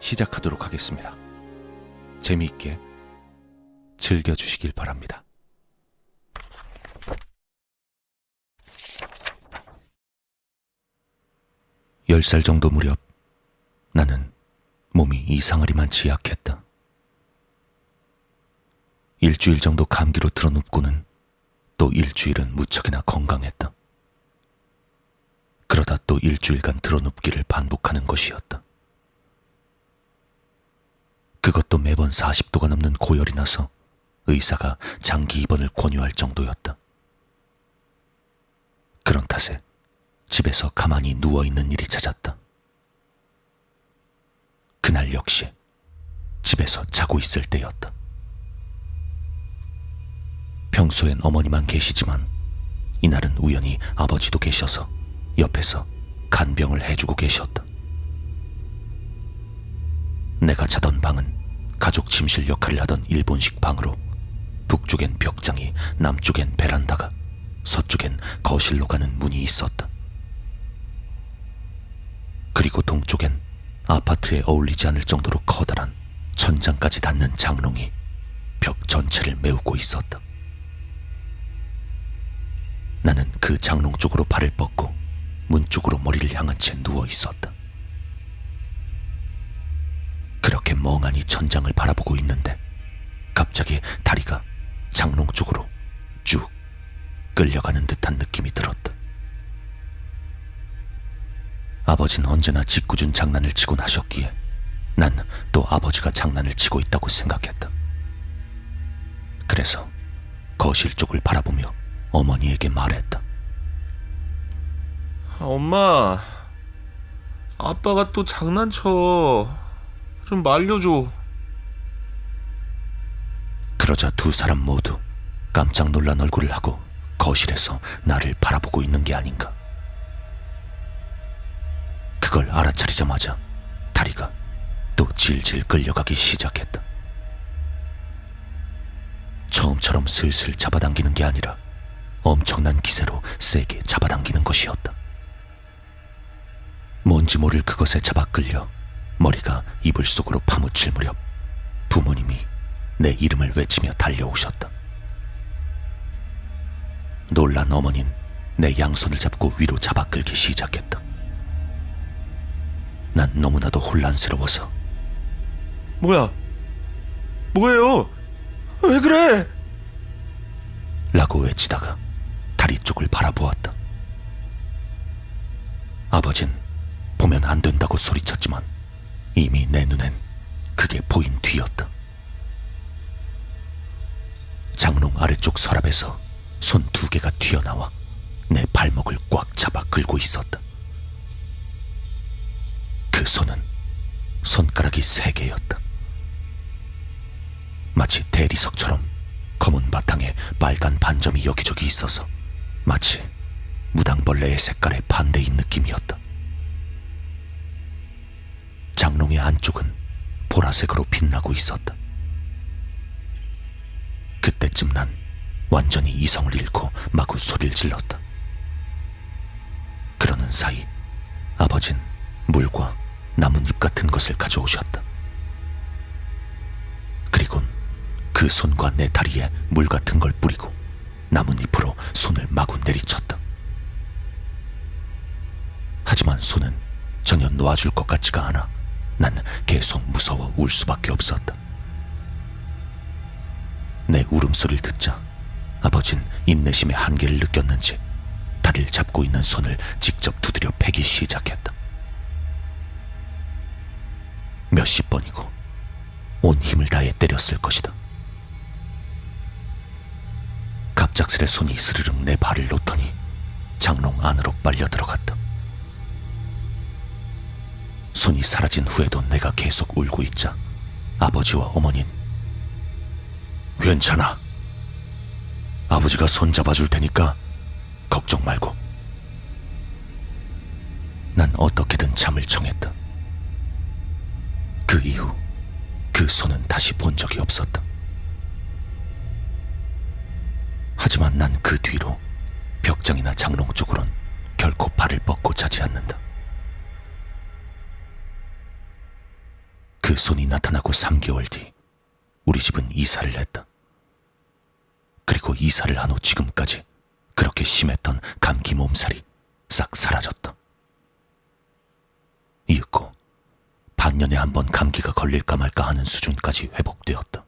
시작하도록 하겠습니다. 재미있게 즐겨주시길 바랍니다. 열 살 정도 무렵 나는 몸이 이상하리만치 약했다. 일주일 정도 감기로 드러눕고는 또 일주일은 무척이나 건강했다. 그러다 또 일주일간 드러눕기를 반복하는 것이었다. 그것도 매번 40도가 넘는 고열이 나서 의사가 장기 입원을 권유할 정도였다. 그런 탓에 집에서 가만히 누워 있는 일이 잦았다. 그날 역시 집에서 자고 있을 때였다. 평소엔 어머니만 계시지만 이날은 우연히 아버지도 계셔서 옆에서 간병을 해주고 계셨다. 내가 자던 방은 가족 침실 역할을 하던 일본식 방으로 북쪽엔 벽장이 남쪽엔 베란다가 서쪽엔 거실로 가는 문이 있었다. 그리고 동쪽엔 아파트에 어울리지 않을 정도로 커다란 천장까지 닿는 장롱이 벽 전체를 메우고 있었다. 나는 그 장롱 쪽으로 발을 뻗고 문 쪽으로 머리를 향한 채 누워 있었다. 그렇게 멍하니 천장을 바라보고 있는데 갑자기 다리가 장롱 쪽으로 쭉 끌려가는 듯한 느낌이 들었다. 아버지는 언제나 짓궂은 장난을 치곤 하셨기에 난 또 아버지가 장난을 치고 있다고 생각했다. 그래서 거실 쪽을 바라보며 어머니에게 말했다. 엄마, 아빠가 또 장난쳐. 좀 말려줘. 그러자 두 사람 모두 깜짝 놀란 얼굴을 하고 거실에서 나를 바라보고 있는 게 아닌가. 그걸 알아차리자마자 다리가 또 질질 끌려가기 시작했다. 처음처럼 슬슬 잡아당기는 게 아니라 엄청난 기세로 세게 잡아당기는 것이었다. 뭔지 모를 그것에 잡아 끌려 머리가 이불 속으로 파묻힐 무렵 부모님이 내 이름을 외치며 달려오셨다. 놀란 어머니는 내 양손을 잡고 위로 잡아 끌기 시작했다. 난 너무나도 혼란스러워서 뭐야? 뭐예요? 왜 그래? 라고 외치다가 다리 쪽을 바라보았다. 아버진 보면 안 된다고 소리쳤지만 이미 내 눈엔 그게 보인 뒤였다. 장롱 아래쪽 서랍에서 손 두 개가 튀어나와 내 발목을 꽉 잡아 끌고 있었다. 그 손은 손가락이 세 개였다. 마치 대리석처럼 검은 바탕에 빨간 반점이 여기저기 있어서 마치 무당벌레의 색깔의 반대인 느낌이었다. 장롱의 안쪽은 보라색으로 빛나고 있었다. 그때쯤 난 완전히 이성을 잃고 마구 소리를 질렀다. 그러는 사이 아버진 물과 나뭇잎 같은 것을 가져오셨다. 그리곤 그 손과 내 다리에 물 같은 걸 뿌리고 나뭇잎으로 손을 마구 내리쳤다. 하지만 손은 전혀 놓아줄 것 같지가 않아 난 계속 무서워 울 수밖에 없었다. 내 울음소리를 듣자 아버진 인내심의 한계를 느꼈는지 다리를 잡고 있는 손을 직접 두드려 패기 시작했다. 몇십 번이고 온 힘을 다해 때렸을 것이다. 갑작스레 손이 스르륵 내 발을 놓더니 장롱 안으로 빨려 들어갔다. 손이 사라진 후에도 내가 계속 울고 있자 아버지와 어머닌 괜찮아. 아버지가 손 잡아줄 테니까 걱정 말고. 난 어떻게든 잠을 청했다. 그 이후 그 손은 다시 본 적이 없었다. 하지만 난 그 뒤로 벽장이나 장롱 쪽으론 결코 발을 뻗고 자지 않는다. 그 손이 나타나고 3개월 뒤 우리 집은 이사를 했다. 그리고 이사를 한 후 지금까지 그렇게 심했던 감기 몸살이 싹 사라졌다. 이윽고 반년에 한 번 감기가 걸릴까 말까 하는 수준까지 회복되었다.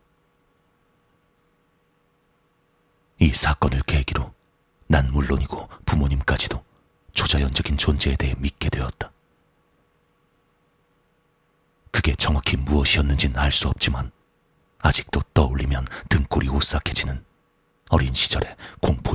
이 사건을 계기로 난 물론이고 부모님까지도 초자연적인 존재에 대해 믿게 되었다. 그게 정확히 무엇이었는지는 알수 없지만 아직도 떠올리면 등골이 오싹해지는 어린 시절의 공포.